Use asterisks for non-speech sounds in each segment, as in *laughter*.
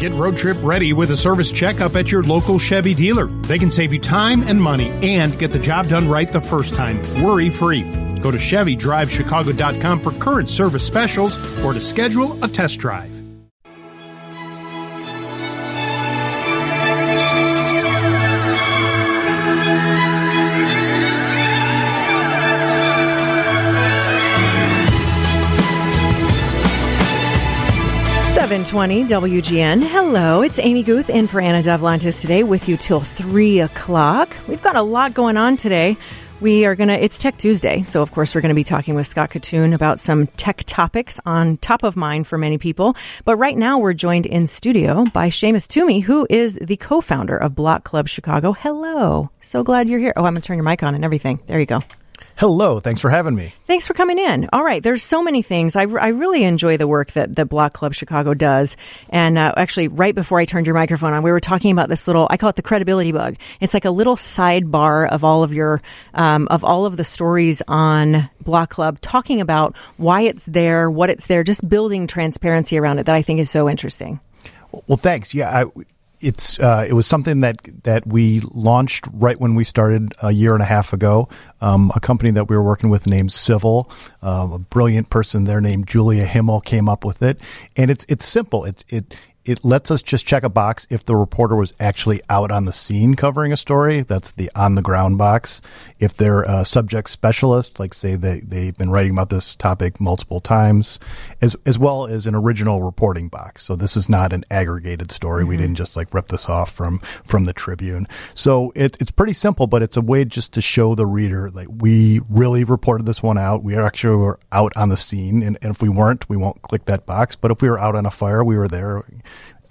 Get road trip ready with a service checkup at your local Chevy dealer. They can save you time and money and get the job done right the first time, worry free. Go to ChevyDriveChicago.com for current service specials or to schedule a test drive. Twenty WGN. Hello, it's Amy Guth in for Anna Davlantes today with you till three o'clock. We've got a lot going on today. We are gonna. It's Tech Tuesday, so of course we're gonna be talking with Scott Kitun about some tech topics on top of mind for many people. But right now we're joined in studio by Shamus Toomey, who is the co-founder of Block Club Chicago. Hello, so glad you're here. Oh, I'm gonna turn your mic on and everything. There you go. Hello, thanks for having me. Thanks for coming in. All right, there's so many things. I, I really enjoy the work that, that Block Club Chicago does. And uh, actually, right before I turned your microphone on, we were talking about this little, I call it the credibility bug. It's like a little sidebar of all of your, um, of all of the stories on Block Club, talking about why it's there, what it's there, just building transparency around it that I think is so interesting. Well, thanks. Yeah, I, it's uh, it was something that that we launched right when we started a year and a half ago. Um, a company that we were working with named Civil, uh, a brilliant person there named Julia Himmel came up with it, and it's it's simple. It it it lets us just check a box if the reporter was actually out on the scene covering a story. That's the on the ground box. If they're a subject specialist, like say they, they've been writing about this topic multiple times, as, as well as an original reporting box. So this is not an aggregated story. Mm-hmm. We didn't just like rip this off from, from the Tribune. So it, it's pretty simple, but it's a way just to show the reader, like we really reported this one out. We actually were out on the scene. And, and if we weren't, we won't click that box. But if we were out on a fire, we were there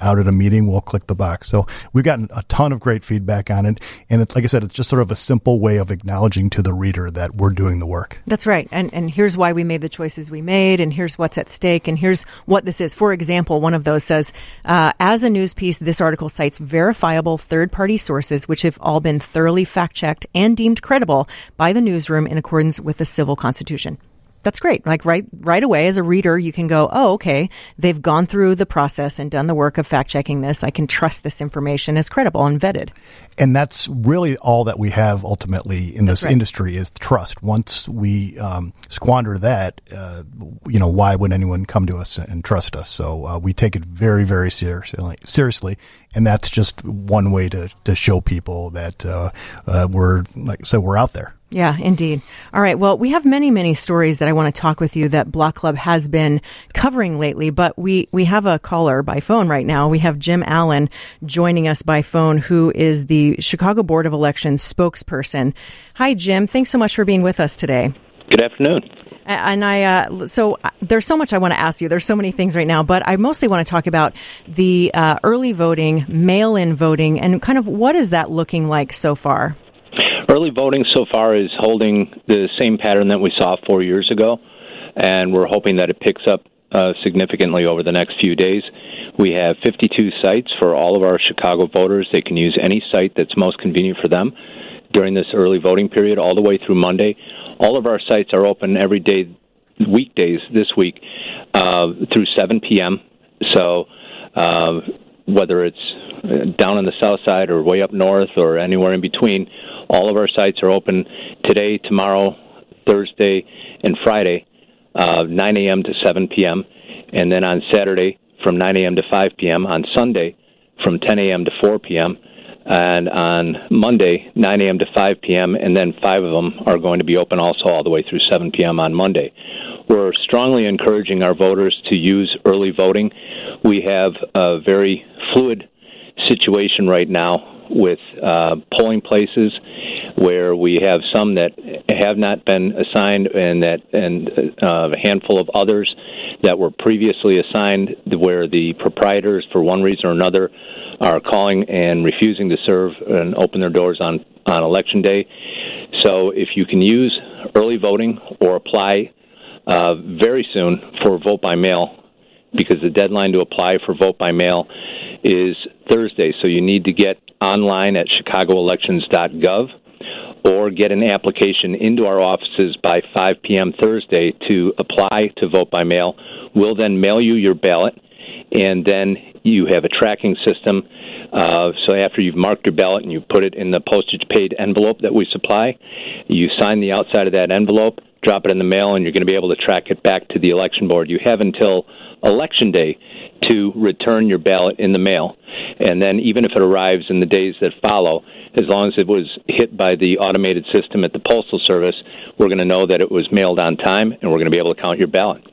out at a meeting, we'll click the box. So we've gotten a ton of great feedback on it. And it's like I said, it's just sort of a simple way of acknowledging to the reader that we're doing the work. That's right. And and here's why we made the choices we made, and here's what's at stake, and here's what this is. For example, one of those says, uh, as a news piece, this article cites verifiable third party sources which have all been thoroughly fact checked and deemed credible by the newsroom in accordance with the civil constitution that's great. Like right right away as a reader, you can go, "Oh, okay, they've gone through the process and done the work of fact checking this. I can trust this information as credible and vetted." And that's really all that we have ultimately in this right. industry is trust. Once we um, squander that, uh, you know, why would anyone come to us and trust us? So uh, we take it very, very seriously. Seriously, and that's just one way to to show people that uh, uh we're like so we're out there. Yeah, indeed. All right. Well, we have many, many stories that I want to talk with you that Block Club has been covering lately, but we, we have a caller by phone right now. We have Jim Allen joining us by phone, who is the Chicago Board of Elections spokesperson. Hi, Jim. Thanks so much for being with us today. Good afternoon. And I, uh, so uh, there's so much I want to ask you. There's so many things right now, but I mostly want to talk about the uh, early voting, mail in voting, and kind of what is that looking like so far? Early voting so far is holding the same pattern that we saw four years ago, and we're hoping that it picks up uh, significantly over the next few days. We have 52 sites for all of our Chicago voters. They can use any site that's most convenient for them during this early voting period, all the way through Monday. All of our sites are open every day, weekdays this week, uh, through 7 p.m. So, uh, whether it's uh, down on the south side or way up north or anywhere in between, all of our sites are open today, tomorrow, Thursday, and Friday, uh, 9 a.m. to 7 p.m., and then on Saturday from 9 a.m. to 5 p.m., on Sunday from 10 a.m. to 4 p.m., and on Monday, 9 a.m. to 5 p.m., and then five of them are going to be open also all the way through 7 p.m. on Monday. We're strongly encouraging our voters to use early voting. We have a very fluid situation right now with uh, polling places where we have some that have not been assigned and that and uh, a handful of others that were previously assigned where the proprietors for one reason or another are calling and refusing to serve and open their doors on on election day so if you can use early voting or apply uh, very soon for vote by mail because the deadline to apply for vote by mail is Thursday. So you need to get online at chicagoelections.gov or get an application into our offices by 5 p.m. Thursday to apply to vote by mail. We'll then mail you your ballot, and then you have a tracking system. Uh, so after you've marked your ballot and you put it in the postage paid envelope that we supply, you sign the outside of that envelope, drop it in the mail, and you're going to be able to track it back to the election board. You have until election day to return your ballot in the mail. And then, even if it arrives in the days that follow, as long as it was hit by the automated system at the Postal Service, we're going to know that it was mailed on time and we're going to be able to count your ballot.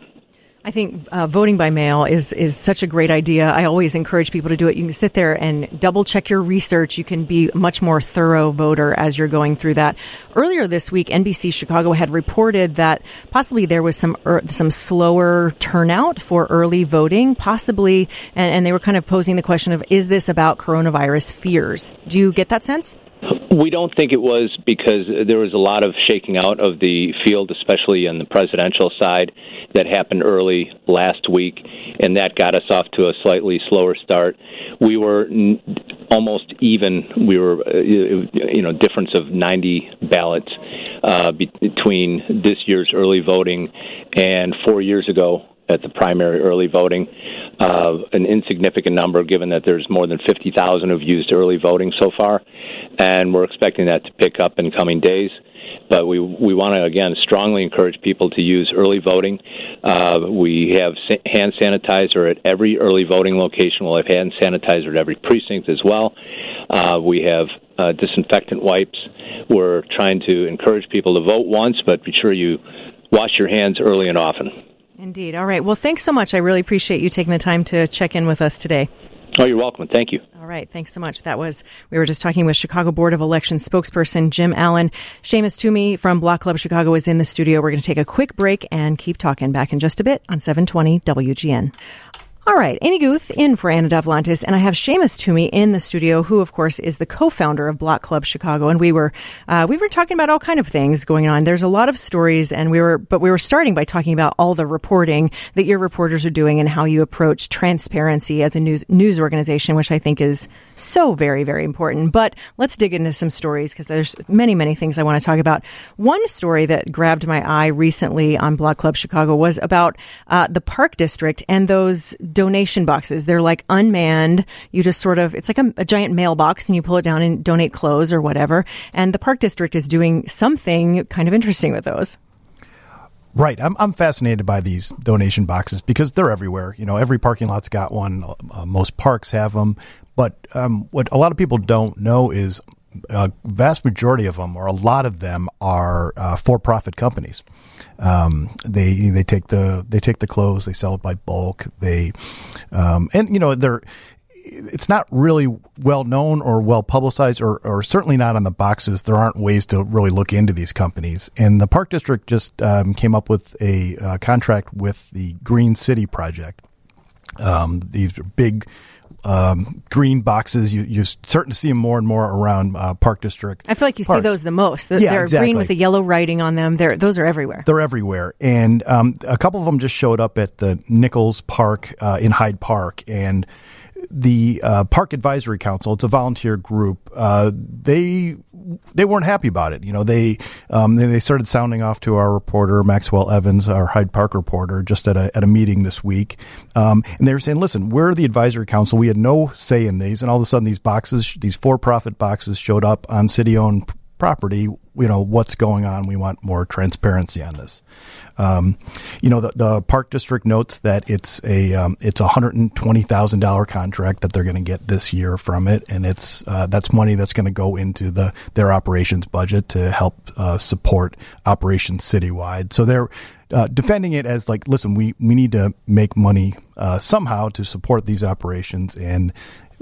I think uh, voting by mail is is such a great idea. I always encourage people to do it. You can sit there and double check your research. You can be a much more thorough voter as you're going through that. Earlier this week, NBC Chicago had reported that possibly there was some er, some slower turnout for early voting, possibly, and, and they were kind of posing the question of is this about coronavirus fears? Do you get that sense? We don't think it was because there was a lot of shaking out of the field, especially on the presidential side, that happened early last week, and that got us off to a slightly slower start. We were almost even. We were, uh, you know, difference of 90 ballots uh, be- between this year's early voting and four years ago at the primary early voting. Uh, an insignificant number, given that there's more than 50,000 who've used early voting so far, and we're expecting that to pick up in coming days. But we we want to again strongly encourage people to use early voting. Uh, we have hand sanitizer at every early voting location. We'll have hand sanitizer at every precinct as well. Uh, we have uh, disinfectant wipes. We're trying to encourage people to vote once, but be sure you wash your hands early and often. Indeed. All right. Well, thanks so much. I really appreciate you taking the time to check in with us today. Oh, you're welcome. Thank you. All right. Thanks so much. That was, we were just talking with Chicago Board of Elections spokesperson Jim Allen. Shamus Toomey from Block Club Chicago is in the studio. We're going to take a quick break and keep talking back in just a bit on 720 WGN. All right, Amy Guth in for Anna Davlantes, and I have Shamus Toomey in the studio, who of course is the co-founder of Block Club Chicago, and we were uh, we were talking about all kind of things going on. There's a lot of stories, and we were but we were starting by talking about all the reporting that your reporters are doing and how you approach transparency as a news news organization, which I think is so very very important. But let's dig into some stories because there's many many things I want to talk about. One story that grabbed my eye recently on Block Club Chicago was about uh, the Park District and those donation boxes. They're like unmanned. You just sort of, it's like a, a, giant mailbox and you pull it down and donate clothes or whatever. And the park district is doing something kind of interesting with those. Right. I'm, I'm fascinated by these donation boxes because they're everywhere. You know, every parking lot's got one. Uh, most parks have them. But um, what a lot of people don't know is a vast majority of them, or a lot of them, are uh, for-profit companies. Um, they they take the they take the clothes, they sell it by bulk. They um, and you know they're it's not really well known or well publicized, or, or certainly not on the boxes. There aren't ways to really look into these companies. And the Park District just um, came up with a uh, contract with the Green City Project. Um, these are big um, green boxes. You, you're starting to see them more and more around uh, Park District. I feel like you parks. see those the most. They're, yeah, they're exactly. green with the yellow writing on them. They're, those are everywhere. They're everywhere. And um, a couple of them just showed up at the Nichols Park uh, in Hyde Park. And the uh, Park Advisory Council, it's a volunteer group, uh, they they weren't happy about it. You know, they, um, they, started sounding off to our reporter Maxwell Evans, our Hyde Park reporter, just at a at a meeting this week, um, and they were saying, "Listen, we're the advisory council. We had no say in these, and all of a sudden, these boxes, these for profit boxes, showed up on city owned property, you know, what's going on. We want more transparency on this. Um, you know, the, the, park district notes that it's a um, it's a hundred and twenty thousand dollar contract that they're going to get this year from it, and it's uh, that's money that's going to go into the their operations budget to help uh, support operations citywide. So they're uh, defending it as like, listen, we we need to make money uh, somehow to support these operations and.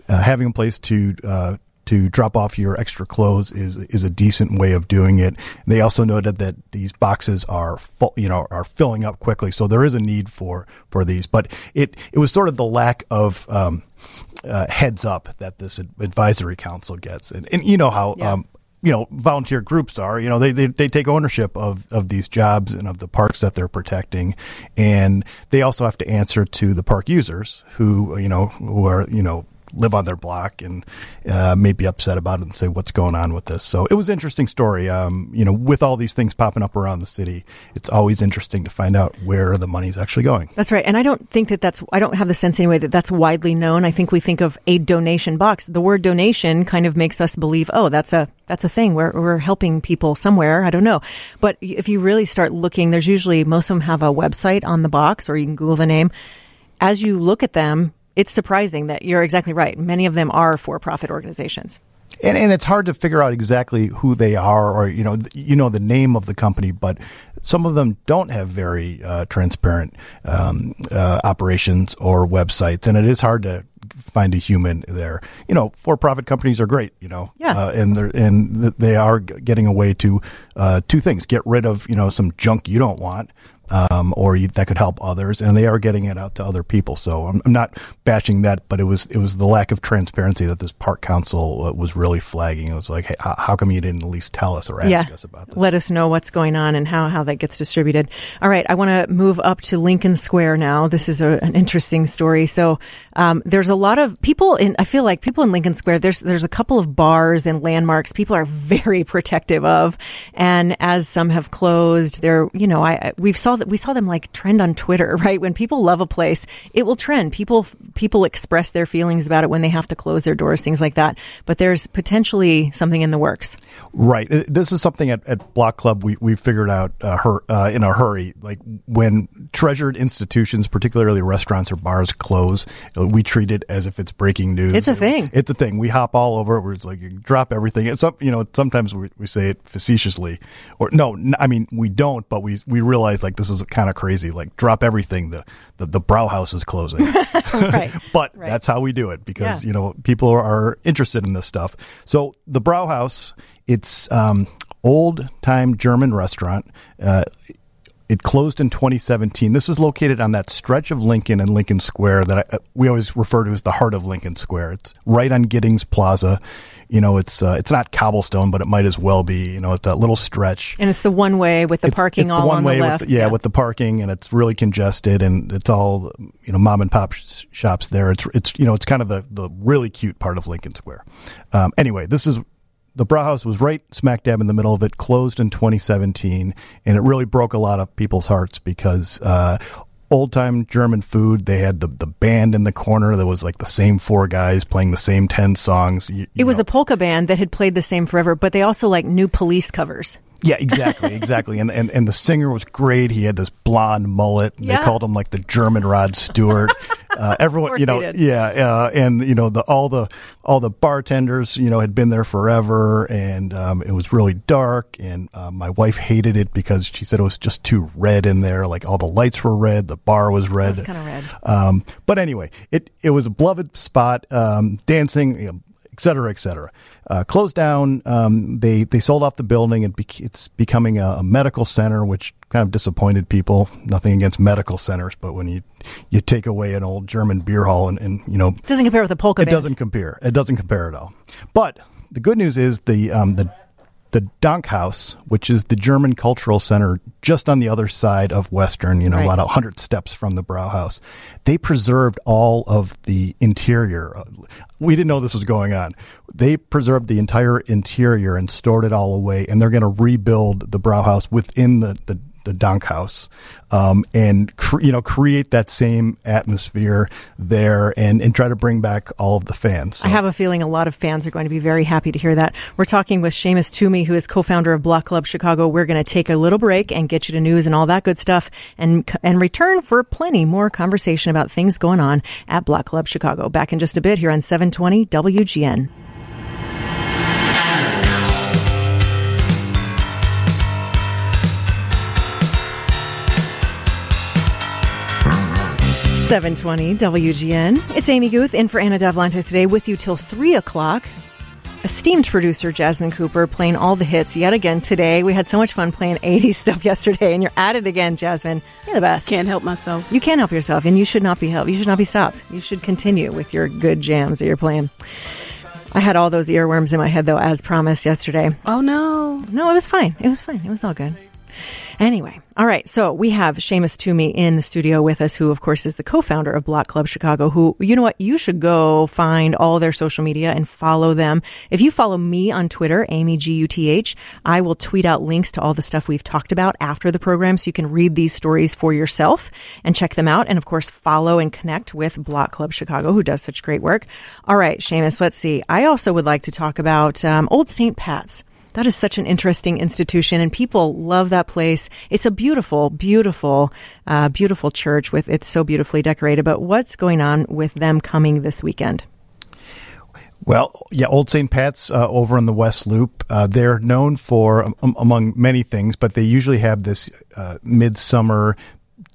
Uh, having a place to uh, to drop off your extra clothes is is a decent way of doing it. They also noted that these boxes are full, you know are filling up quickly, so there is a need for for these. But it it was sort of the lack of um, uh, heads up that this advisory council gets, and, and you know how. Yeah. Um, you know, volunteer groups are, you know, they, they, they take ownership of, of these jobs and of the parks that they're protecting. And they also have to answer to the park users who, you know, who are, you know, live on their block and uh, may be upset about it and say what's going on with this. So it was an interesting story. Um, you know, with all these things popping up around the city, it's always interesting to find out where the money's actually going. That's right. And I don't think that that's, I don't have the sense anyway that that's widely known. I think we think of a donation box. The word donation kind of makes us believe, oh, that's a, that's a thing. We're, we're helping people somewhere. I don't know. But if you really start looking, there's usually, most of them have a website on the box or you can Google the name. As you look at them, it's surprising that you're exactly right. Many of them are for profit organizations. And, and it's hard to figure out exactly who they are or you know you know the name of the company but some of them don't have very uh, transparent um, uh, operations or websites and it is hard to find a human there you know for-profit companies are great you know yeah. Uh, and they're and they are getting a way to uh, two things get rid of you know some junk you don't want um, or you, that could help others, and they are getting it out to other people. So I'm, I'm, not bashing that, but it was it was the lack of transparency that this park council uh, was really flagging. It was like, hey, how come you didn't at least tell us or ask yeah. us about this? Let us know what's going on and how how that gets distributed. All right, I want to move up to Lincoln Square now. This is a, an interesting story. So um, there's a lot of people in. I feel like people in Lincoln Square. There's there's a couple of bars and landmarks people are *laughs* very protective of, and as some have closed, they're you know I we've saw that we saw them like trend on Twitter, *laughs* right? When people love a place, it will trend. People people express their feelings about it when they have to close their doors, things like that. But there's potentially something in the works. Right. Uh, this is something at, at Block Club we, we figured out uh, her, uh, in a hurry. Like when treasured institutions, particularly restaurants or bars, close, uh, we treat it as if it's breaking news. It's a thing. It's a thing. We hop all over it. We're like drop everything. It's some, you know, sometimes we, we say it facetiously, or no, I mean we don't, but we we realize like this is kind of crazy. Like drop everything. The the, the Brauhaus is closing. *laughs* right. *laughs* but right. that's how we do it because yeah. you know people are interested in this stuff. So the Brauhaus, it's um, old time German restaurant. Uh, it closed in 2017. This is located on that stretch of Lincoln and Lincoln Square that I, we always refer to as the heart of Lincoln Square. It's right on Giddings Plaza. You know, it's uh, it's not cobblestone, but it might as well be. You know, it's that little stretch. And it's the one way with the it's, parking it's all the one on way the left. With the, yeah, yeah, with the parking, and it's really congested, and it's all you know, mom and pop sh- shops there. It's it's you know, it's kind of the the really cute part of Lincoln Square. Um, anyway, this is the Brauhaus was right smack dab in the middle of it, closed in 2017, and it really broke a lot of people's hearts because uh, old time German food. They had the, the band in the corner that was like the same four guys playing the same 10 songs. You, you it was know. a polka band that had played the same forever, but they also like new police covers. Yeah, exactly, *laughs* exactly. And, and and the singer was great. He had this blonde mullet. Yeah. They called him like the German Rod Stewart. *laughs* Uh, everyone, you know, yeah, uh, and you know the all the all the bartenders, you know, had been there forever, and um, it was really dark. And uh, my wife hated it because she said it was just too red in there. Like all the lights were red, the bar was red. It was kind of red. Um, but anyway, it it was a beloved spot. Um, dancing. You know, et cetera, et cetera. Uh, closed down. Um, they they sold off the building. and bec- it's becoming a, a, medical center, which kind of disappointed people. Nothing against medical centers, but when you you take away an old German beer hall and, and you know it doesn't compare with a polka. It band. doesn't compare. It doesn't compare at all. But the good news is the um, the the Dankhaus, which is the German Cultural Center just on the other side of Western, you know, right. about 100 steps from the Brauhaus. They preserved all of the interior. We didn't know this was going on. They preserved the entire interior and stored it all away, and they're going to rebuild the Brauhaus within the, the the Dankhaus, um, and cre- you know create that same atmosphere there, and and try to bring back all of the fans. So. I have a feeling a lot of fans are going to be very happy to hear that. We're talking with Shamus Toomey, who is co-founder of Block Club Chicago. We're going to take a little break and get you to news and all that good stuff, and and return for plenty more conversation about things going on at Block Club Chicago. Back in just a bit here on 720 WGN. Seven twenty WGN. It's Amy Guth in for Anna Davlantes today, with you till three o'clock. Esteemed producer Jasmine Cooper playing all the hits yet again today. We had so much fun playing 80s *laughs* stuff yesterday, and you're at it again, Jasmine. You're the best. Can't help myself. You can help yourself, and you should not be helped. You should not be stopped. You should continue with your good jams that you're playing. I had all those earworms in my head, though, as promised yesterday. Oh, no. No, it was fine. It was fine. It was all good. Anyway, all right. So we have Shamus Toomey in the studio with us, who, of course, is the co-founder of Block Club Chicago. Who, you know what? You should go find all their social media and follow them. If you follow me on Twitter, Amy G U T H, I will tweet out links to all the stuff we've talked about after the program, so you can read these stories for yourself and check them out. And of course, follow and connect with Block Club Chicago, who does such great work. All right, Shamus. Let's see. I also would like to talk about um, Old St. Pat's. That is such an interesting institution, and people love that place. It's a beautiful, beautiful, uh, beautiful church with it's so beautifully decorated. But what's going on with them coming this weekend? Well, yeah, Old St. Pat's uh, over in the West Loop. Uh, they're known for, um, among many things, but they usually have this uh, midsummer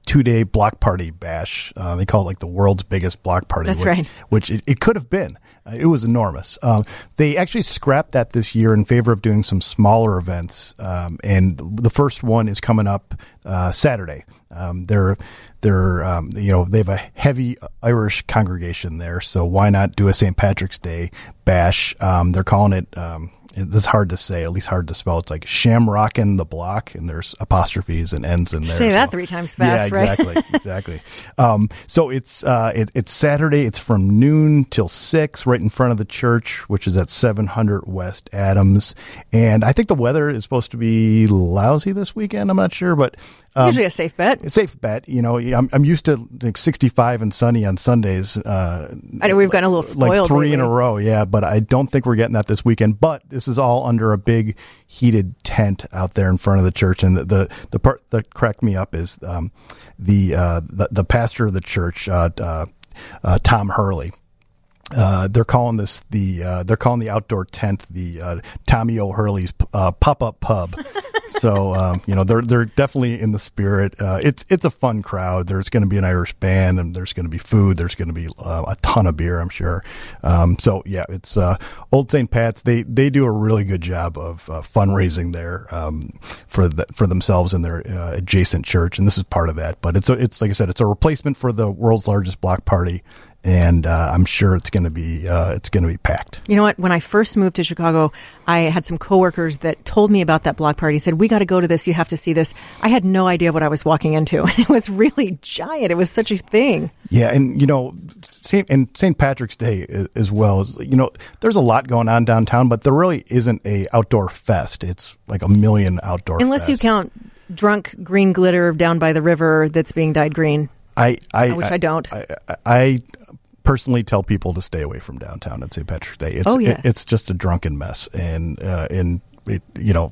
two day block party bash. Uh, they call it like the world's biggest block party. That's which, right. Which it, it could have been. Uh, it was enormous. Um, they actually scrapped that this year in favor of doing some smaller events. Um, and the first one is coming up uh, Saturday. Um, they're they're um, you know they have a heavy Irish congregation there, so why not do a St. Patrick's Day bash? Um, they're calling it um, is hard to say, at least hard to spell. It's like Shamrockin' the Block, and there's apostrophes and ends in there. Say that three times fast, yeah, right? exactly, *laughs* exactly. Um, so it's uh, it, it's Saturday. It's from noon till six, right in front of the church, which is at 700 West Adams. And I think the weather is supposed to be lousy this weekend. I'm not sure, but um, Usually a safe bet. A safe bet. You know, I'm, I'm used to like 65 and sunny on Sundays. Uh, I know we've gotten a little spoiled. Like three lately. in a row, yeah. But I don't think we're getting that this weekend. But this is all under a big heated tent out there in front of the church. And the the, the part that cracked me up is um, the, uh, the the pastor of the church, uh, uh, uh Tom Hurley. Uh, they're calling this the uh, they're calling the outdoor tent the uh, Tommy O'Hurley's uh, pop up pub. *laughs* so um, you know they're they're definitely in the spirit. Uh, it's it's a fun crowd. There's going to be an Irish band and there's going to be food. There's going to be uh, a ton of beer, I'm sure. Um, so yeah, it's Old St. Pat's. They they do a really good job of fundraising there um, for the, for themselves and their adjacent church, and this is part of that. But it's a, it's like I said, it's a replacement for the world's largest block party and uh, I'm sure it's going to be uh, it's going to be packed. You know what? When I first moved to Chicago, I had some coworkers that told me about that block party. Said we got to go to this. You have to see this. I had no idea what I was walking into, and *laughs* it was really giant. It was such a thing. Yeah, and you know, Saint, and St. Patrick's Day as well. Is, you know, there's a lot going on downtown, but there really isn't a outdoor fest. It's like a million outdoor. Unless you count drunk green glitter down by the river that's being dyed green. I, I, which I, I don't. I, I, personally tell people to stay away from downtown on St. Patrick's Day. It's oh, yes. it, it's just a drunken mess, and uh, and it, you know,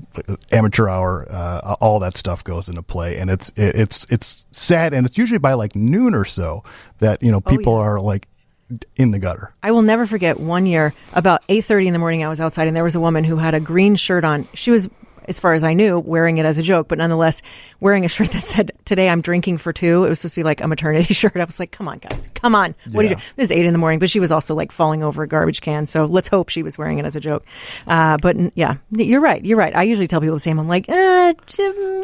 amateur hour, uh, all that stuff goes into play, and it's it, it's it's sad, and it's usually by like noon or so that you know people oh, yeah. are like in the gutter. I will never forget one year about 8:30 in the morning I was outside and there was a woman who had a green shirt on. She was as far as I knew, wearing it as a joke, but nonetheless, wearing a shirt that said, Today I'm drinking for two. It was supposed to be like a maternity *laughs* shirt. I was like, Come on, guys. Come on. What yeah. do you do? This is eight in the morning, but she was also like falling over a garbage can. So let's hope she was wearing it as a joke. Uh, but yeah, you're right. You're right. I usually tell people the same. I'm like, eh,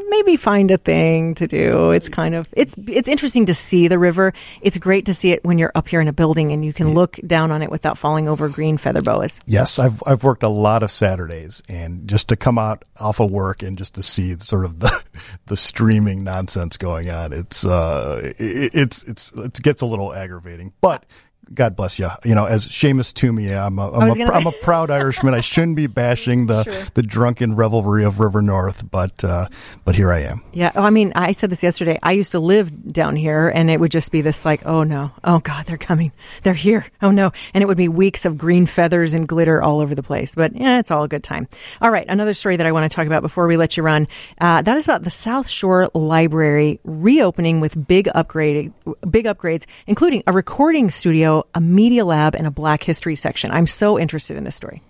maybe find a thing to do. It's kind of, it's, it's interesting to see the river. It's great to see it when you're up here in a building and you can yeah. look down on it without falling over green feather boas. Yes. I've, I've worked a lot of Saturdays and just to come out of work and just to see sort of the *laughs* the streaming nonsense going on. It's uh, it, it's it's it gets a little aggravating, but God bless you. You know, as Shamus Toomey, I'm a, I'm, a, I'm a proud Irishman. I shouldn't be bashing the, sure. the drunken revelry of River North, but uh, but here I am. Yeah, I mean, I said this yesterday. I used to live down here, and it would just be this like, oh no, oh God, they're coming, they're here, oh no, and it would be weeks of green feathers and glitter all over the place. But yeah, it's all a good time. All right, another story that I want to talk about before we let you run. Uh, that is about the South Shore Library reopening with big upgrade, big upgrades, including a recording studio a media lab, and a Black History section. I'm so interested in this story.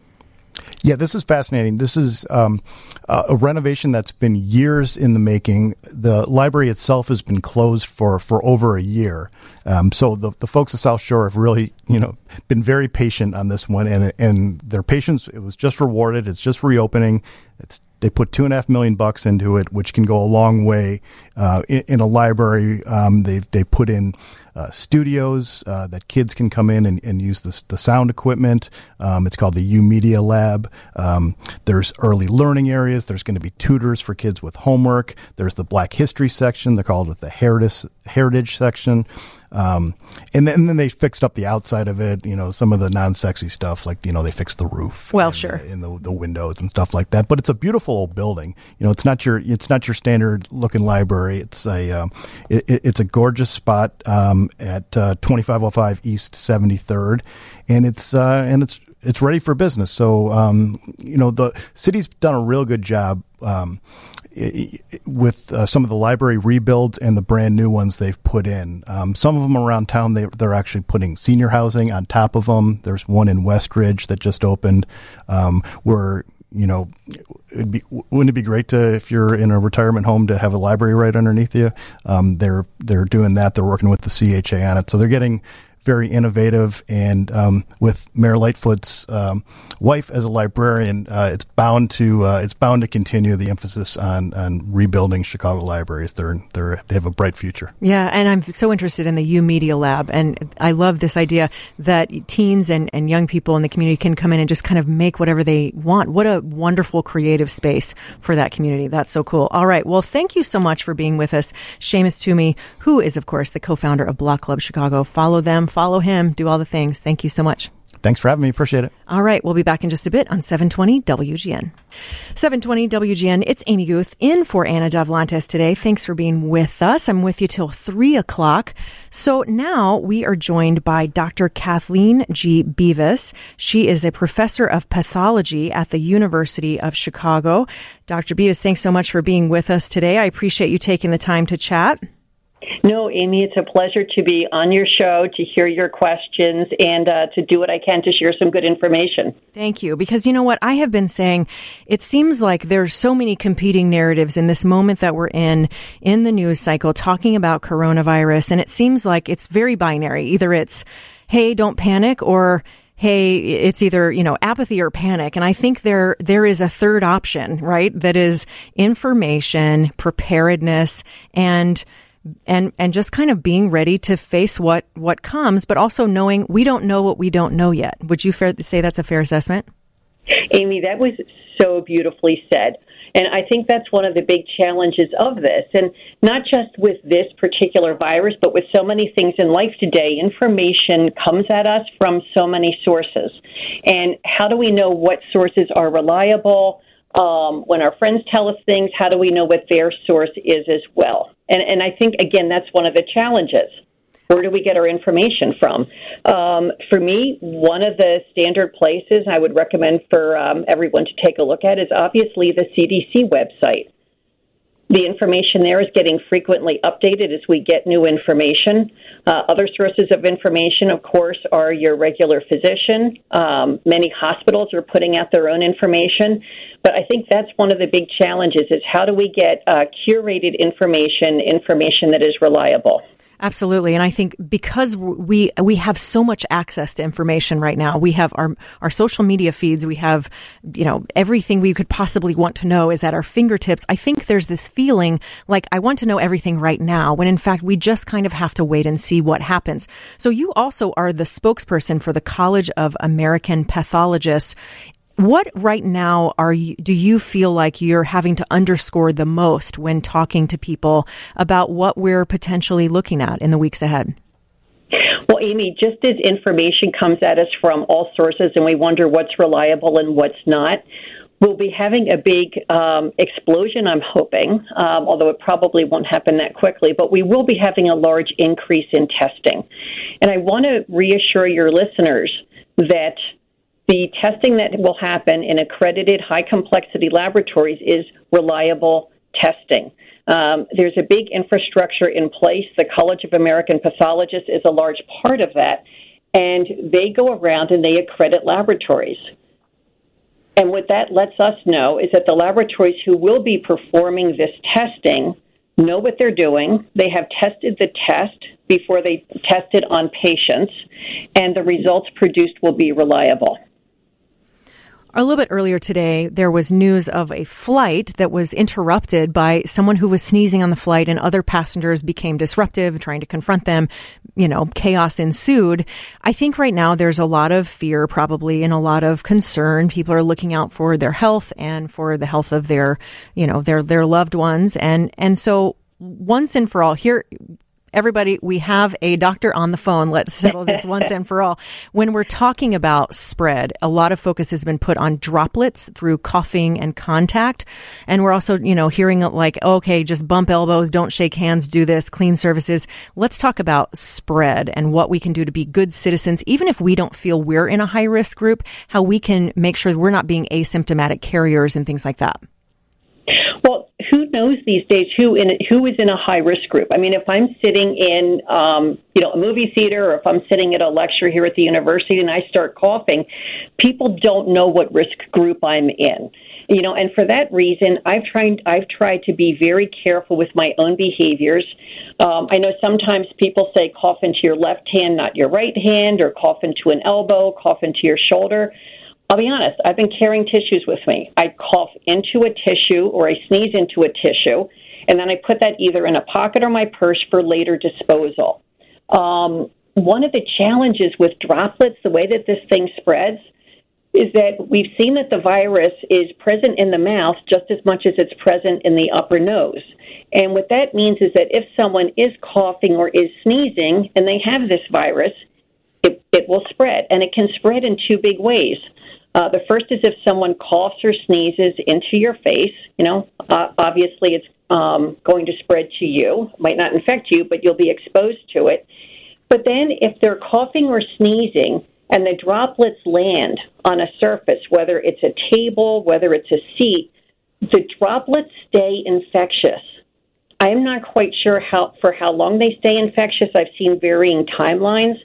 Yeah, this is fascinating. This is um, a renovation that's been years in the making. The library itself has been closed for, for over a year. Um, so the, the folks at South Shore have really, you know, been very patient on this one, and and their patience it was just rewarded. It's just reopening. It's they put two and a half million bucks into it, which can go a long way uh, in, in, a library. Um, they they put in uh, studios uh, that kids can come in and, and use the, the sound equipment. Um, it's called the U Media Lab. Um, there's early learning areas. There's going to be tutors for kids with homework. There's the Black History section. They're called it the Heritage Heritage section. Um, and then, and then they fixed up the outside of it, you know, some of the non-sexy stuff, like, you know, they fixed the roof. Well, and, sure. in the, the windows and stuff like that. But it's a beautiful old building. You know, it's not your, it's not your standard looking library. It's a, um, it, it's a gorgeous spot, um, at, uh, 2505 East 73rd. And it's, uh, and it's, it's ready for business. So, um, you know, the city's done a real good job, um, with uh, some of the library rebuilds and the brand new ones they've put in. Um, some of them around town, they, they're actually putting senior housing on top of them. There's one in Westridge that just opened um, where you know, it'd be wouldn't it be great to if you're in a retirement home to have a library right underneath you? Um, they're they're doing that. They're working with the CHA on it, so they're getting very innovative. And um, with Mayor Lightfoot's um, wife as a librarian, uh, it's bound to uh, it's bound to continue the emphasis on on rebuilding Chicago libraries. They're they're they have a bright future. Yeah, and I'm so interested in the U Media Lab, and I love this idea that teens and, and young people in the community can come in and just kind of make whatever they want. What a wonderful creative space for that community. That's so cool. All right, well, thank you so much for being with us, Shamus Toomey, who is of course the co-founder of Block Club Chicago. Follow them follow him, do all the things. Thank you so much. Thanks for having me. Appreciate it. All right. We'll be back in just a bit on 720 WGN. 720 WGN. It's Amy Guth in for Anna Davlantes today. Thanks for being with us. I'm with you till three o'clock. So now we are joined by Dr. Kathleen G. Beavis. She is a professor of pathology at the University of Chicago. Dr. Beavis, thanks so much for being with us today. I appreciate you taking the time to chat. No, Amy, it's a pleasure to be on your show, to hear your questions, and uh, to do what I can to share some good information. Thank you. Because you know what? I have been saying it seems like there's so many competing narratives in this moment that we're in, in the news cycle, talking about coronavirus. And it seems like it's very binary. Either it's, hey, don't panic, or hey, it's either, you know, apathy or panic. And I think there, there is a third option, right? That is information, preparedness, and and and just kind of being ready to face what what comes, but also knowing we don't know what we don't know yet. Would you fair, say that's a fair assessment? Amy, that was so beautifully said. And I think that's one of the big challenges of this. And not just with this particular virus, but with so many things in life today, information comes at us from so many sources. And how do we know what sources are reliable? Um, when our friends tell us things, how do we know what their source is as well? And, and I think, again, that's one of the challenges. Where do we get our information from? Um, for me, one of the standard places I would recommend for um, everyone to take a look at is obviously the CDC website. The information there is getting frequently updated as we get new information. Uh, other sources of information, of course, are your regular physician. Um, many hospitals are putting out their own information. But I think that's one of the big challenges is how do we get uh, curated information, information that is reliable. Absolutely. And I think because we, we have so much access to information right now, we have our, our social media feeds, we have, you know, everything we could possibly want to know is at our fingertips. I think there's this feeling like I want to know everything right now when in fact we just kind of have to wait and see what happens. So you also are the spokesperson for the College of American Pathologists. What right now are you, do you feel like you're having to underscore the most when talking to people about what we're potentially looking at in the weeks ahead? Well, Amy, just as information comes at us from all sources and we wonder what's reliable and what's not, we'll be having a big um, explosion, I'm hoping, um, although it probably won't happen that quickly, but we will be having a large increase in testing. And I want to reassure your listeners that the testing that will happen in accredited high complexity laboratories is reliable testing. Um, there's a big infrastructure in place. The College of American Pathologists is a large part of that. And they go around and they accredit laboratories. And what that lets us know is that the laboratories who will be performing this testing know what they're doing. They have tested the test before they test it on patients, and the results produced will be reliable. A little bit earlier today, there was news of a flight that was interrupted by someone who was sneezing on the flight, and other passengers became disruptive, trying to confront them. You know, chaos ensued. I think right now there's a lot of fear, probably, and a lot of concern. People are looking out for their health and for the health of their, you know, their their loved ones, and and so once and for all, here everybody, we have a doctor on the phone. Let's settle this once and for all. When we're talking about spread, a lot of focus has been put on droplets through coughing and contact. And we're also, you know, hearing like, okay, just bump elbows, don't shake hands, do this, clean surfaces. Let's talk about spread and what we can do to be good citizens, even if we don't feel we're in a high risk group, how we can make sure we're not being asymptomatic carriers and things like that knows these days who in who is in a high risk group? I mean, if I'm sitting in um, you know a movie theater or if I'm sitting at a lecture here at the university and I start coughing, people don't know what risk group I'm in. You know, and for that reason, I've tried I've tried to be very careful with my own behaviors. Um, I know sometimes people say cough into your left hand, not your right hand, or cough into an elbow, cough into your shoulder. I'll be honest, I've been carrying tissues with me. I cough into a tissue or I sneeze into a tissue, and then I put that either in a pocket or my purse for later disposal. Um, one of the challenges with droplets, the way that this thing spreads, is that we've seen that the virus is present in the mouth just as much as it's present in the upper nose. And what that means is that if someone is coughing or is sneezing and they have this virus, it, it will spread. And it can spread in two big ways. Uh, the first is if someone coughs or sneezes into your face. You know, uh, obviously it's um, going to spread to you. It might not infect you, but you'll be exposed to it. But then if they're coughing or sneezing and the droplets land on a surface, whether it's a table, whether it's a seat, the droplets stay infectious. I'm not quite sure how for how long they stay infectious. I've seen varying timelines,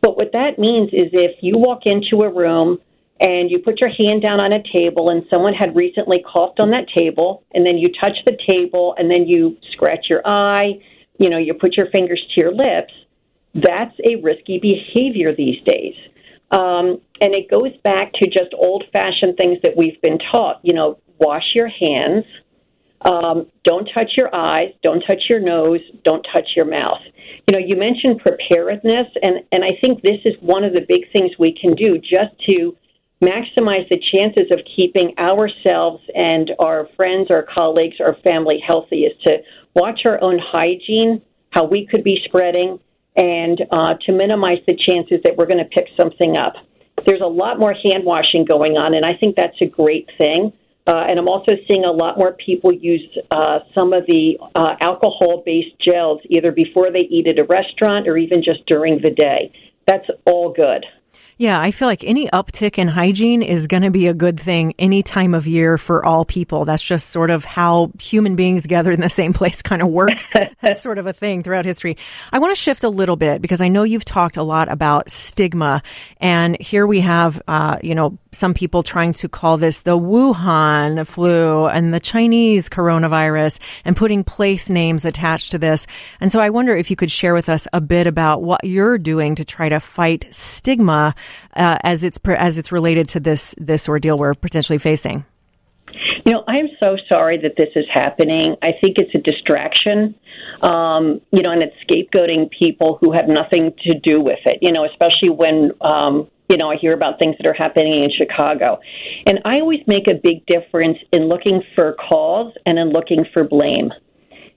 but what that means is if you walk into a room and you put your hand down on a table and someone had recently coughed on that table and then you touch the table and then you scratch your eye, you know, you put your fingers to your lips, that's a risky behavior these days. Um, and it goes back to just old fashioned things that we've been taught. You know, wash your hands, um, don't touch your eyes, don't touch your nose, don't touch your mouth. You know, you mentioned preparedness, and, and I think this is one of the big things we can do just to maximize the chances of keeping ourselves and our friends, our colleagues, our family healthy is to watch our own hygiene, how we could be spreading, and uh, to minimize the chances that we're going to pick something up. There's a lot more hand washing going on, and I think that's a great thing. Uh, and I'm also seeing a lot more people use uh, some of the uh, alcohol based gels either before they eat at a restaurant or even just during the day. That's all good. Yeah, I feel like any uptick in hygiene is going to be a good thing any time of year for all people. That's just sort of how human beings gathered in the same *laughs* place kind of works. *laughs* That's sort of a thing throughout history. I want to shift a little bit because I know you've talked a lot about stigma, and here we have, uh, you know, some people trying to call this the Wuhan flu and the Chinese coronavirus and putting place names attached to this. And so I wonder if you could share with us a bit about what you're doing to try to fight stigma uh, as it's as it's related to this this ordeal we're potentially facing. You know, I am so sorry that this is happening. I think it's a distraction, um, you know, and it's scapegoating people who have nothing to do with it. You know, especially when um, you know I hear about things that are happening in Chicago, and I always make a big difference in looking for cause and in looking for blame.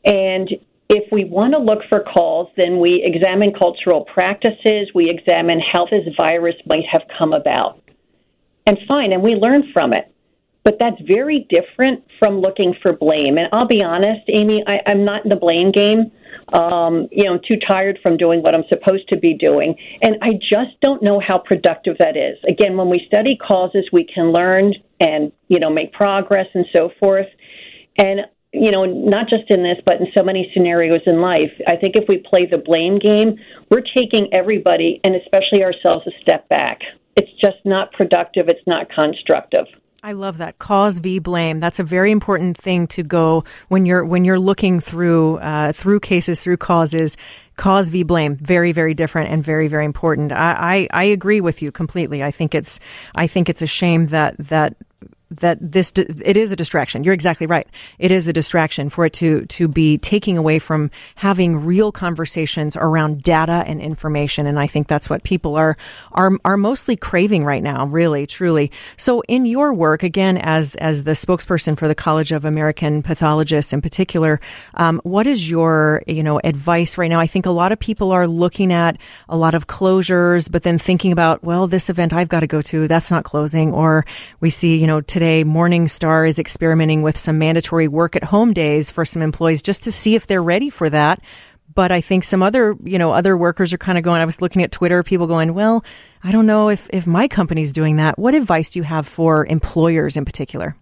And if we want to look for calls, then we examine cultural practices, we examine how this virus might have come about. And fine, and we learn from it. But that's very different from looking for blame. And I'll be honest, Amy, I, I'm not in the blame game. Um, you know, I'm too tired from doing what I'm supposed to be doing. And I just don't know how productive that is. Again, when we study causes, we can learn and, you know, make progress and so forth. And you know, not just in this, but in so many scenarios in life. I think if we play the blame game, we're taking everybody, and especially ourselves, a step back. It's just not productive. It's not constructive. I love that cause v blame. That's a very important thing to go when you're when you're looking through uh, through cases through causes. Cause v blame, very very different and very very important. I, I I agree with you completely. I think it's I think it's a shame that that that this it is a distraction. You're exactly right. It is a distraction for it to to be taking away from having real conversations around data and information. And I think that's what people are are are mostly craving right now. Really, truly. So, in your work, again, as as the spokesperson for the College of American Pathologists in particular, um, what is your you know advice right now? I think a lot of people are looking at a lot of closures, but then thinking about well, this event I've got to go to that's not closing, or we see you know today today, Morningstar is experimenting with some mandatory work at home days for some employees just to see if they're ready for that. But I think some other, you know, other workers are kind of going, I was looking at Twitter, people going, well, I don't know if, if my company's doing that. What advice do you have for employers in particular?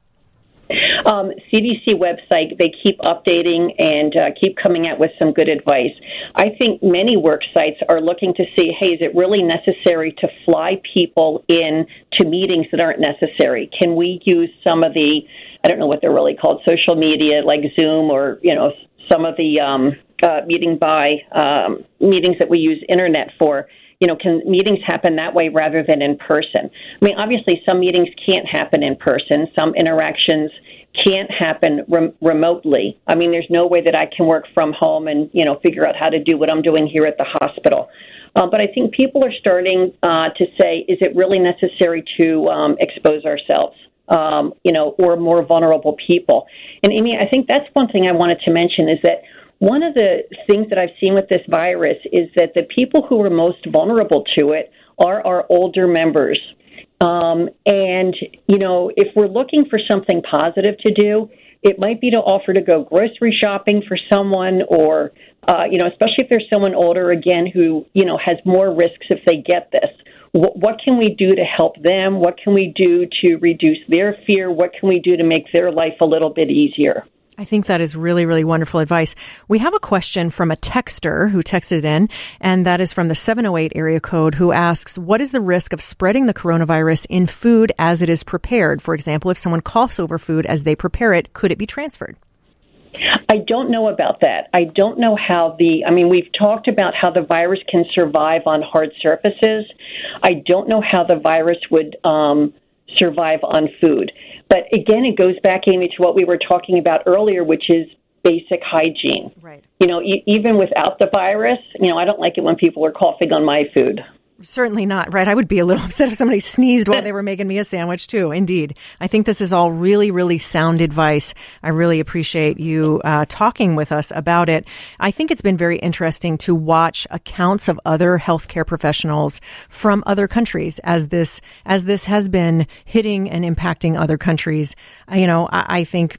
Um, CDC website, they keep updating and uh, keep coming out with some good advice. I think many work sites are looking to see, hey, is it really necessary to fly people in to meetings that aren't necessary? Can we use some of the, I don't know what they're really called, social media like Zoom or, you know, some of the um, uh, meeting by um, meetings that we use internet for? you know, can meetings happen that way rather than in person? I mean, obviously, some meetings can't happen in person. Some interactions can't happen rem- remotely. I mean, there's no way that I can work from home and you know figure out how to do what I'm doing here at the hospital. Uh, but I think people are starting uh, to say, is it really necessary to um, expose ourselves? Um, you know, or more vulnerable people. And Amy, I think that's one thing I wanted to mention is that one of the things that I've seen with this virus is that the people who are most vulnerable to it are our older members. Um, and, you know, if we're looking for something positive to do, it might be to offer to go grocery shopping for someone or, uh, you know, especially if there's someone older, again, who, you know, has more risks if they get this. What, what can we do to help them? What can we do to reduce their fear? What can we do to make their life a little bit easier? I think that is really, really wonderful advice. We have a question from a texter who texted in, and that is from the 708 area code who asks, what is the risk of spreading the coronavirus in food as it is prepared? For example, if someone coughs over food as they prepare it, could it be transferred? I don't know about that. I don't know how the, I mean, we've talked about how the virus can survive on hard surfaces. I don't know how the virus would um, survive on food. But again, it goes back, Amy, to what we were talking about earlier, which is basic hygiene. Right. You know, e- even without the virus, you know, I don't like it when people are coughing on my food. Certainly not, right? I would be a little *laughs* upset if somebody sneezed while they were making me a sandwich, too. Indeed. I think this is all really, really sound advice. I really appreciate you uh, talking with us about it. I think it's been very interesting to watch accounts of other healthcare professionals from other countries as this, as this has been hitting and impacting other countries. You know, I, I think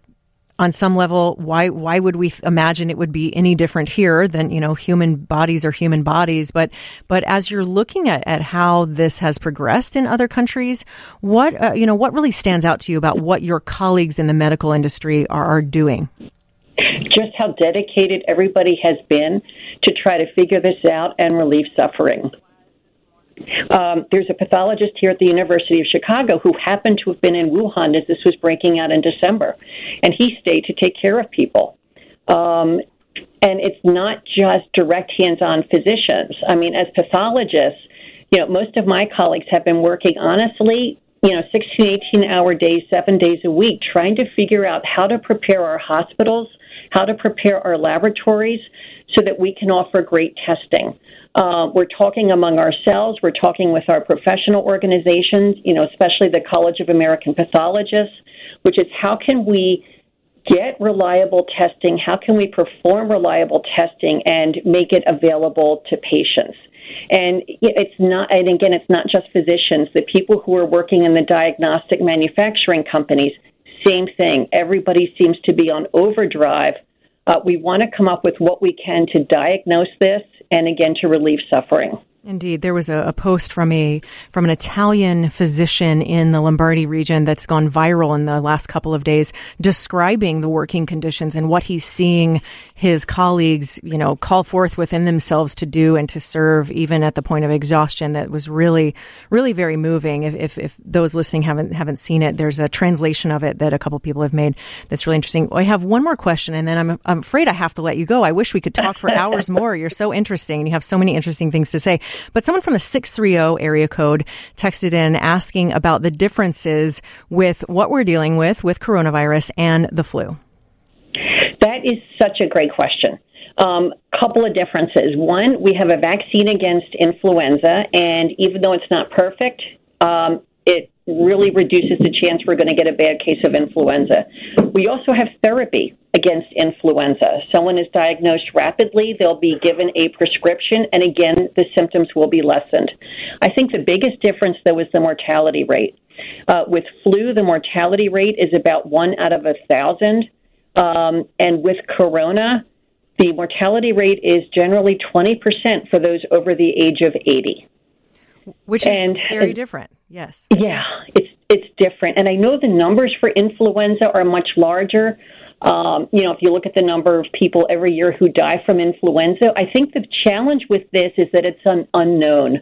on some level, why why would we imagine it would be any different here than you know human bodies are human bodies? But but as you're looking at, at how this has progressed in other countries, what uh, you know what really stands out to you about what your colleagues in the medical industry are, are doing? Just how dedicated everybody has been to try to figure this out and relieve suffering. Um, there's a pathologist here at the University of Chicago who happened to have been in Wuhan as this was breaking out in December, and he stayed to take care of people. Um, and it's not just direct hands-on physicians. I mean, as pathologists, you know, most of my colleagues have been working honestly, you know, 16, 18 hour days, seven days a week, trying to figure out how to prepare our hospitals, how to prepare our laboratories so that we can offer great testing. Uh, we're talking among ourselves. We're talking with our professional organizations, you know, especially the College of American Pathologists, which is how can we get reliable testing? How can we perform reliable testing and make it available to patients? And it's not, and again, it's not just physicians. The people who are working in the diagnostic manufacturing companies, same thing. Everybody seems to be on overdrive. Uh, we want to come up with what we can to diagnose this and again to relieve suffering. Indeed, there was a, a, post from a from an Italian physician in the Lombardy region that's gone viral in the last couple of days, describing the working conditions and what he's seeing his colleagues, you know, call forth within themselves to do and to serve, even at the point of exhaustion. That was really, really very moving. If, if, if those listening haven't haven't seen it, there's a translation of it that a couple people have made that's really interesting. I have one more question, and then I'm I'm afraid I have to let you go. I wish we could talk for hours more. You're so interesting, and you have so many interesting things to say. But someone from the 630 area code texted in asking about the differences with what we're dealing with with coronavirus and the flu. That is such a great question. Um, couple of differences. One, we have a vaccine against influenza, and even though it's not perfect, um, it really reduces the chance we're going to get a bad case of influenza. We also have therapy against influenza. Someone is diagnosed rapidly, they'll be given a prescription, and again, the symptoms will be lessened. I think the biggest difference, though, is the mortality rate. Uh, with flu, the mortality rate is about one out of a thousand. Um, and with corona, the mortality rate is generally 20% for those over the age of 80 which is and, very different. Yes. Yeah, it's it's different, and I know the numbers for influenza are much larger. Um, you know, if you look at the number of people every year who die from influenza, I think the challenge with this is that it's an unknown.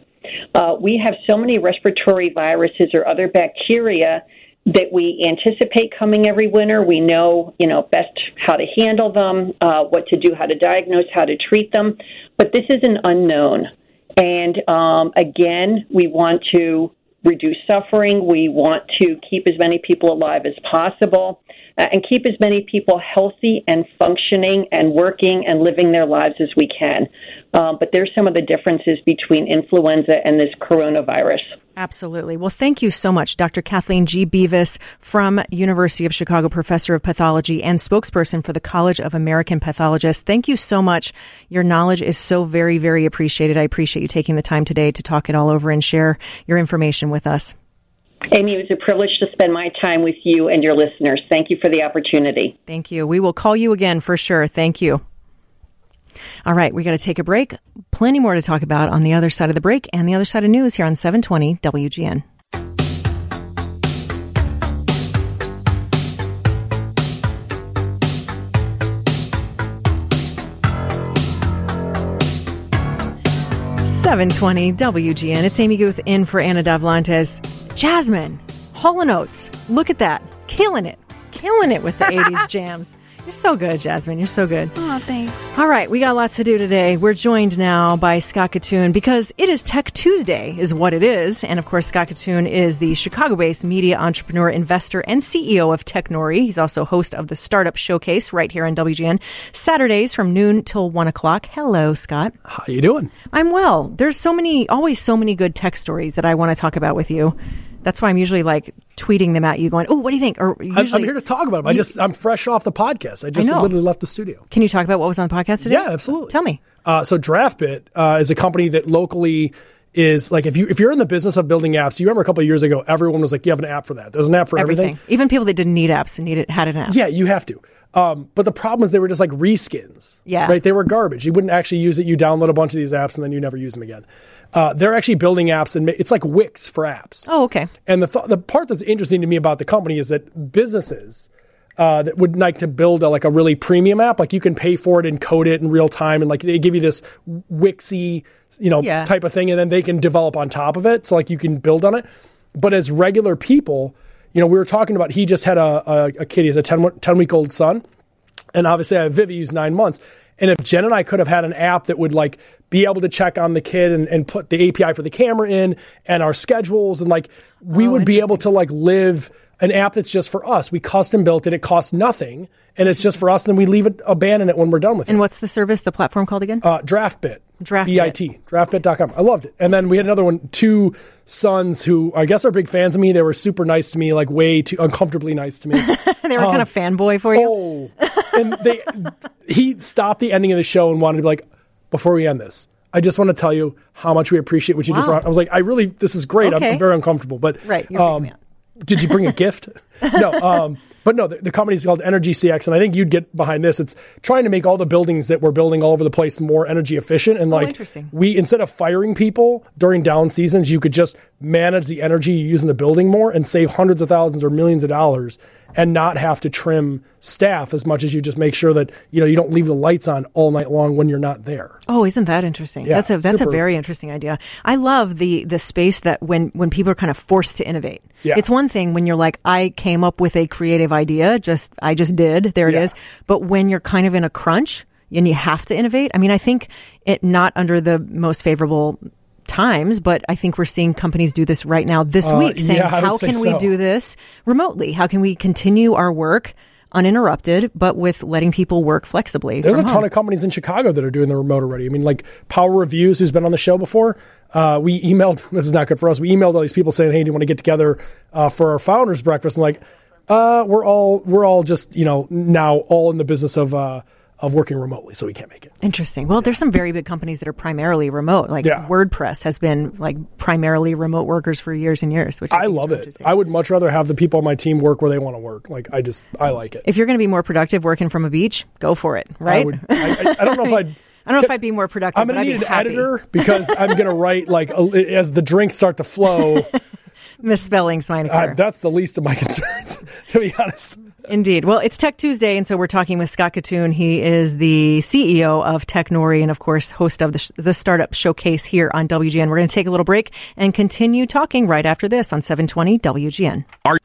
Uh, we have so many respiratory viruses or other bacteria that we anticipate coming every winter. We know, you know, best how to handle them, uh, what to do, how to diagnose, how to treat them. But this is an unknown. And um, again, we want to reduce suffering. We want to keep as many people alive as possible uh, and keep as many people healthy and functioning and working and living their lives as we can. Um, but there's some of the differences between influenza and this coronavirus. Absolutely. Well, thank you so much, Dr. Kathleen G. Beavis from University of Chicago, professor of pathology and spokesperson for the College of American Pathologists. Thank you so much. Your knowledge is so very, very appreciated. I appreciate you taking the time today to talk it all over and share your information with us. Amy, it was a privilege to spend my time with you and your listeners. Thank you for the opportunity. Thank you. We will call you again for sure. Thank you. All right, we got to take a break. Plenty more to talk about on the other side of the break and the other side of news here on 720 WGN. Seven twenty WGN. It's Amy Guth in for Anna Davlantes. Jasmine, Hall & Oates. Look at that. Killing it. Killing it with the 80s *laughs* jams. You're so good, Jasmine. You're so good. Oh, thanks. All right, we got lots to do today. We're joined now by Scott Kitun because it is Tech Tuesday, is what it is. And of course, Scott Kitun is the Chicago based media entrepreneur, investor, and CEO of Technori. He's also host of the Startup Showcase right here on WGN, Saturdays from noon till one o'clock. Hello, Scott. How you doing? I'm well. There's so many, always so many good tech stories that I want to talk about with you. That's why I'm usually like tweeting them at you, going, "Oh, what do you think?" Or usually, I'm here to talk about them. I just I'm fresh off the podcast. I just I literally left the studio. Can you talk about what was on the podcast today? Yeah, absolutely. Tell me. Uh, so DraftBit uh, is a company that locally is like if you if you're in the business of building apps, you remember a couple of years ago, everyone was like, "You have an app for that." There's an app for everything. everything. Even people that didn't need apps and needed had an app. Yeah, you have to. Um, but the problem is they were just like reskins. Yeah. Right? They were garbage. You wouldn't actually use it. You download a bunch of these apps and then you never use them again. Uh, they're actually building apps and it's like Wix for apps. Oh, okay. And the th- the part that's interesting to me about the company is that businesses uh, that would like to build a, like a really premium app, like you can pay for it and code it in real time, and like they give you this Wixy, you know, yeah. type of thing, and then they can develop on top of it. So like you can build on it. But as regular people, you know, we were talking about he just had a, a, a kid. He has a 10, 10 week old son, and obviously I have Vivi who's nine months. And if Jen and I could have had an app that would like be able to check on the kid and, and put the API for the camera in and our schedules and like we oh, would be able to like live an app that's just for us. We custom built it. It costs nothing and it's just for us. And then we leave it, abandon it when we're done with it. And what's the service, the platform called again? Uh, DraftBit. DraftBit. B-I-T. DraftBit.com. I loved it. And then we had another one, two sons who I guess are big fans of me. They were super nice to me, like way too uncomfortably nice to me. *laughs* they were um, kind of fanboy for you. Oh, and they, he stopped the ending of the show and wanted to be like, before we end this, I just want to tell you how much we appreciate what you wow. did for. I was like, I really, this is great. Okay. I'm, I'm, very uncomfortable, but right, you're um, did you bring a gift? *laughs* no. Um, But no, the, the company is called Energy CX, and I think you'd get behind this. It's trying to make all the buildings that we're building all over the place more energy efficient. And like, interesting. we instead of firing people during down seasons, you could just manage the energy you use in the building more and save hundreds of thousands or millions of dollars, and not have to trim staff as much as you just make sure that you know you don't leave the lights on all night long when you're not there. Oh, isn't that interesting? Yeah, that's a that's super. a very interesting idea. I love the the space that when when people are kind of forced to innovate. Yeah. It's one thing when you're like, I came up with a creative idea, just I just did. There it Yeah. is. But when you're kind of in a crunch and you have to innovate, I mean, I think it not under the most favorable times, but I think we're seeing companies do this right now this Uh, week, saying, yeah, how can we do this remotely? How can we continue our work? Uninterrupted, but with letting people work flexibly. There's a ton home. of companies in Chicago that are doing the remote already. I mean, like Power Reviews, who's been on the show before. Uh, we emailed. *laughs* This is not good for us. We emailed all these people saying, "Hey, do you want to get together uh, for our founders breakfast?" And like, uh, we're all we're all just you know now all in the business of uh, of working remotely, so we can't make it. Interesting. Well, there's some very big companies that are primarily remote. Like Yeah. WordPress has been like primarily remote workers for years and years, which I, I love it. I would much rather have the people on my team work where they want to work. Like I just I like it. if you're going to be more productive working from a beach, go for it. I Right? would. I, I, I don't know if I'd. *laughs* I don't know if I'd be more productive. I'm going to need an happy. editor because I'm going to write like a, as the drinks start to flow. *laughs* Misspellings might uh, that's the least of my *laughs* concerns, to be honest. Indeed. Well, it's Tech Tuesday, and so we're talking with Scott Kitun. He is the CEO of Technori and, of course, host of the, the Startup Showcase here on WGN. We're going to take a little break and continue talking right after this on 720 WGN. Are-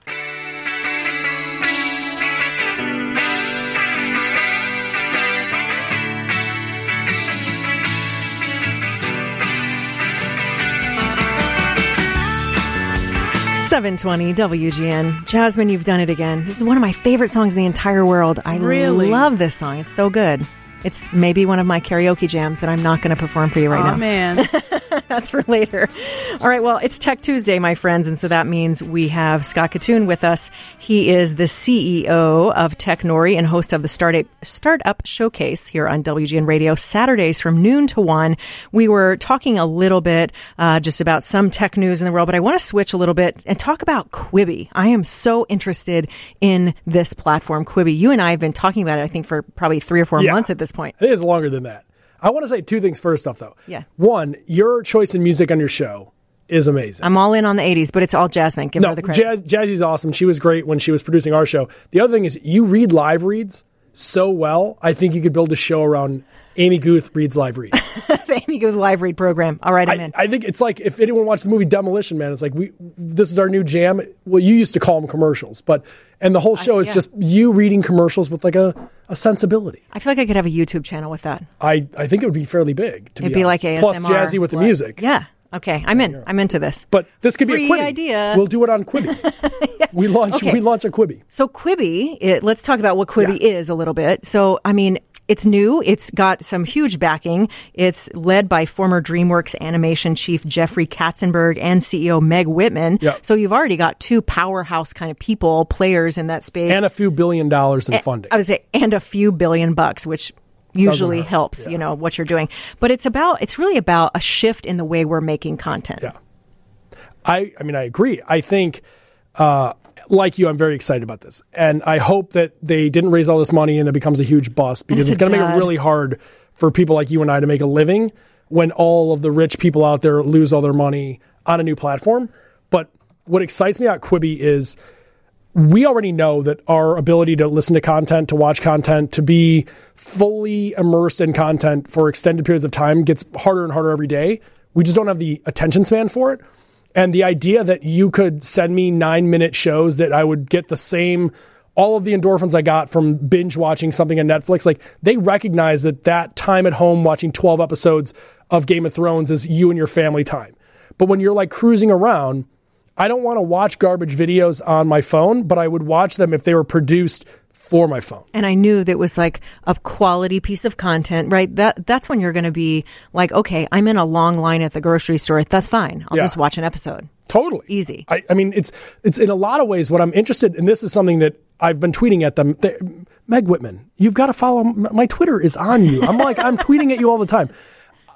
720 WGN. Jasmine, you've done it again. This is one of my favorite songs in the entire world. I really? love this song. It's so good. It's maybe one of my karaoke jams that I'm not going to perform for you right oh now. Oh, man, *laughs* That's for later. All right. Well, it's Tech Tuesday, my friends. And so that means we have Scott Kitun with us. He is the CEO of Technori and host of the Startup, Startup Showcase here on WGN Radio, Saturdays from noon to one. We were talking a little bit uh, just about some tech news in the world, but I want to switch a little bit and talk about Quibi. I am so interested in this platform, Quibi. You and I have been talking about it, I think, for probably three or four Yeah. months at this point. It is longer than that. I want to say two things first off, though. Yeah. One, your choice in music on your show is amazing. I'm all in on the 80s, but it's all Jasmine. Give no, her the credit. Jazz, Jazzy's awesome. She was great when she was producing our show. The other thing is, you read live reads so well. I think you could build a show around Amy Guth reads live reads. *laughs* the Amy Guth live read program. All right, I'm I, in. I think it's like if anyone watched the movie Demolition Man, it's like we this is our new jam. Well, you used to call them commercials, but and the whole show is yeah. just you reading commercials with like a, a sensibility. I feel like I could have a YouTube channel with that. I, I think it would be fairly big. To It'd be, be like. ASMR. plus jazzy with the music. Yeah. Okay, I'm in. I'm into this. But this could be Free a Quibi. idea. We'll do it on Quibi. *laughs* We launch Okay. we launch a Quibi. So Quibi, it, let's talk about what Quibi Yeah. is a little bit. So, I mean, it's new. It's got some huge backing. It's led by former DreamWorks animation chief Jeffrey Katzenberg and CEO Meg Whitman. Yeah. So you've already got two powerhouse kind of people, players in that space. And a few billion dollars in funding. I would say, and a few billion bucks, which usually helps, Yeah. you know, what you're doing. But it's about, it's really about a shift in the way we're making content. Yeah. I, I mean, I agree. I think, uh, like you, I'm very excited about this. And I hope that they didn't raise all this money and it becomes a huge bust *laughs* because It's going to make it really hard for people like you and I to make a living when all of the rich people out there lose all their money on a new platform. But what excites me about Quibi is we already know that our ability to listen to content, to watch content, to be fully immersed in content for extended periods of time gets harder and harder every day. We just don't have the attention span for it. And the idea that you could send me nine minute shows that I would get the same, all of the endorphins I got from binge watching something on Netflix, like they recognize that that time at home watching 12 episodes of Game of Thrones is you and your family time. But when you're like cruising around, I don't want to watch garbage videos on my phone, but I would watch them if they were produced for my phone. And I knew that was like a quality piece of content, right? That that's when you're going to be like, okay, I'm in a long line at the grocery store. That's fine. I'll Yeah. just watch an episode. Totally Easy. I, I mean, it's it's in a lot of ways what I'm interested, and this is something that I've been tweeting at them. They- Meg Whitman, you've got to follow m- my Twitter is on you. I'm like I'm tweeting at you all the time.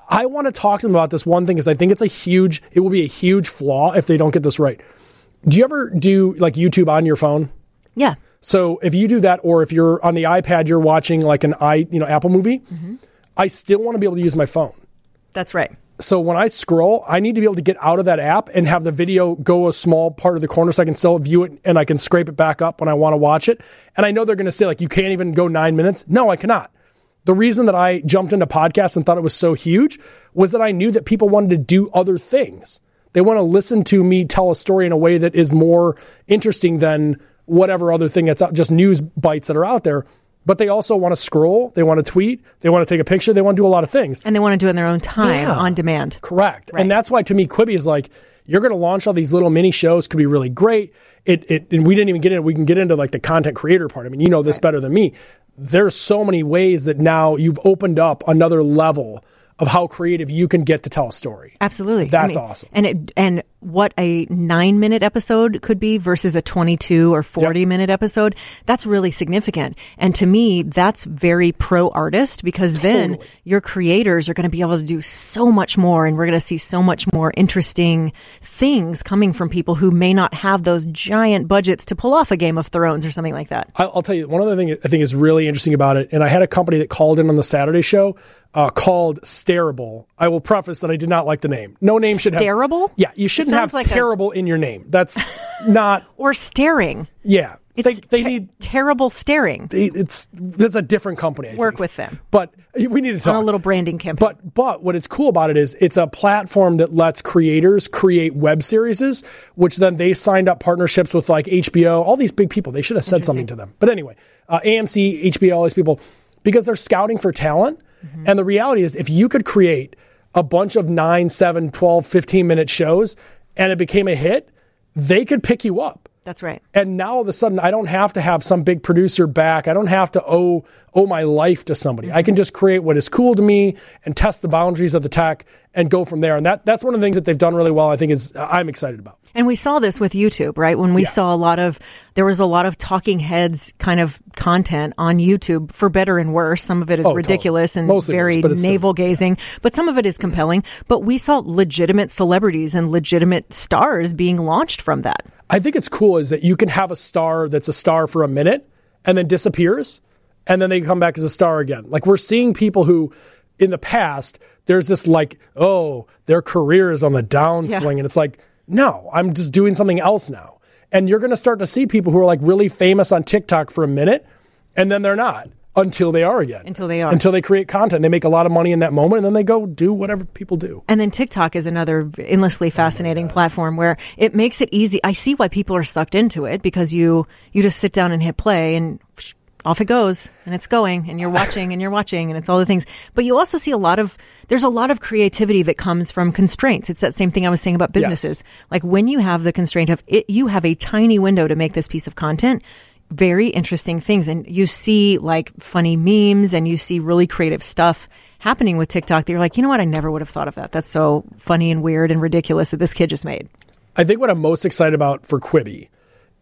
I want to talk to them about this one thing because I think it's a huge. It will be a huge flaw if they don't get this right. Do you ever do like YouTube on your phone? Yeah. So if you do that, or if you're on the iPad, you're watching like an i, you know, Apple movie, I still want to be able to use my phone. That's right. So when I scroll, I need to be able to get out of that app and have the video go a small part of the corner so I can still view it and I can scrape it back up when I want to watch it. And I know they're going to say like you can't even go 9 minutes. No, I cannot. The reason that I jumped into podcasts and thought it was so huge was that I knew that people wanted to do other things. They want to listen to me tell a story in a way that is more interesting than whatever other thing that's out, just news bites that are out there. But they also want to scroll, they want to tweet, they want to take a picture, they want to do a lot of things. And they want to do it in their own time Yeah. on demand. Correct. Right. And that's why to me Quibi is like you're going to launch all these little mini shows could be really great. It, it and we didn't even get into we can get into like the content creator part. I mean, you know this better than me. There's so many ways that now you've opened up another level of how creative you can get to tell a story. Absolutely. That's awesome. And it, and what a nine minute episode could be versus a 22 or 40 Yep. minute episode, that's really significant. And to me, that's very pro artist because then your creators are going to be able to do so much more and we're going to see so much more interesting things coming from people who may not have those giant budgets to pull off a Game of Thrones or something like that. I'll, I'll tell you one other thing I think is really interesting about it. And I had a company that called in on the Saturday show uh, called Stareable. I will preface that I did not like the name. No name should have. Stareable? Yeah, you shouldn't have sounds like a- terrible in your name. That's *laughs* not. *laughs* Or staring. Yeah, It's they, they ter- need terrible staring. they, it's that's a different company. I Work think. with them. but we need to talk On a little branding campaign. But but what is cool about it is it's a platform that lets creators create web series, which then they signed up partnerships with like HBO, all these big people. They should have said something to them. But anyway, uh, AMC, HBO, all these people, because they're scouting for talent. Mm-hmm. And the reality is, if you could create a bunch of 9, 7, 12, 15 minute shows and it became a hit, they could pick you up. that's right. And now all of a sudden, I don't have to have some big producer back. I don't have to owe owe my life to somebody. I can mm-hmm. just create what is cool to me and test the boundaries of the tech and go from there. And that that's one of the things that they've done really well. I think is I'm excited about. And we saw this with YouTube, right? When we Yeah. saw a lot of, there was a lot of talking heads kind of content on YouTube for better and worse. Some of it is Oh, totally. ridiculous and Mostly very worse, but still- navel gazing, but some of it is compelling. But we saw legitimate celebrities and legitimate stars being launched from that. I think it's cool is that you can have a star that's a star for a minute and then disappears and then they come back as a star again. Like we're seeing people who in the past there's this like oh their career is on the downswing and it's like no, I'm just doing something else now. And you're going to start to see people who are like really famous on TikTok for a minute and then they're not until they are again. Until they are. Until they create content. They make a lot of money in that moment and then they go do whatever people do. And then TikTok is another endlessly fascinating platform where it makes it easy. I see why people are sucked into it because you you just sit down and hit play and off it goes and it's going and you're watching and you're watching and it's all the things. But you also see a lot of there's a lot of creativity that comes from constraints. It's that same thing I was saying about businesses. Like when you have the constraint of it, you have a tiny window to make this piece of content. Very interesting things, and you see like funny memes, and you see really creative stuff happening with TikTok that you're like, you know what? I never would have thought of that. That's so funny and weird and ridiculous that this kid just made. I think what I'm most excited about for Quibi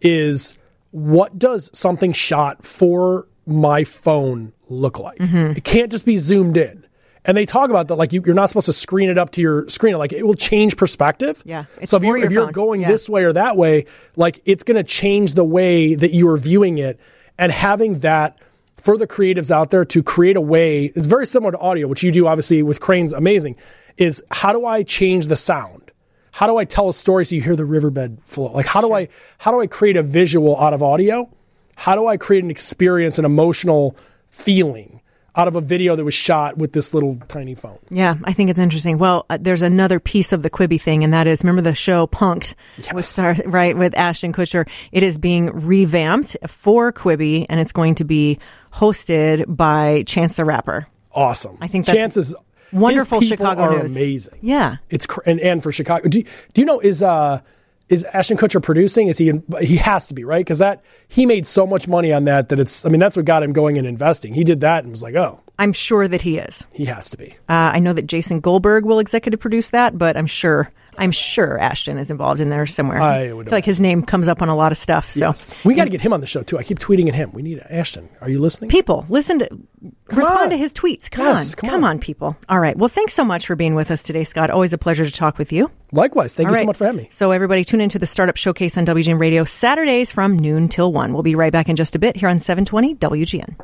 is what does something shot for my phone look like? Mm-hmm. It can't just be zoomed in. And they talk about that like you, you're not supposed to screen it up to your screen. Like it will change perspective. Yeah, it's so if you're your if you're phone. going Yeah. this way or that way, like it's going to change the way that you are viewing it. And having that for the creatives out there to create a way it's very similar to audio, which you do obviously with Crain's amazing. Is how do I change the sound? How do I tell a story so you hear the riverbed flow? Like how do I how do I create a visual out of audio? How do I create an experience, an emotional feeling out of a video that was shot with this little tiny phone? Yeah, I think it's interesting. Well, uh, there's another piece of the Quibi thing, and that is remember the show Punked with star, *laughs* right with Ashton Kutcher. It is being revamped for Quibi, and it's going to be hosted by Chance the Rapper. Awesome. I think that's chances wonderful his people Chicago are news. amazing. Yeah. It's cr- and, and for Chicago. Do you, do you know is uh is Ashton Kutcher producing? Is he? In, he has to be right because that he made so much money on that that it's. I mean, that's what got him going and investing. He did that and was like, oh, I'm sure that he is. he has to be. Uh, I know that Jason Goldberg will executive produce that, but I'm sure I'm sure Ashton is involved in there somewhere. I would feel like his name comes up on a lot of stuff. So Yes. We got to get him on the show too. I keep tweeting at him. We need Ashton. Are you listening? people, listen to respond on. to his tweets. Come Yes, on, come on. people. All right. Well, thanks so much for being with us today, Scott. Always a pleasure to talk with you. Likewise. Thank All you so much for having me. So everybody tune into the Startup Showcase on WGN Radio Saturdays from noon till 1. We'll be right back in just a bit here on 720 WGN.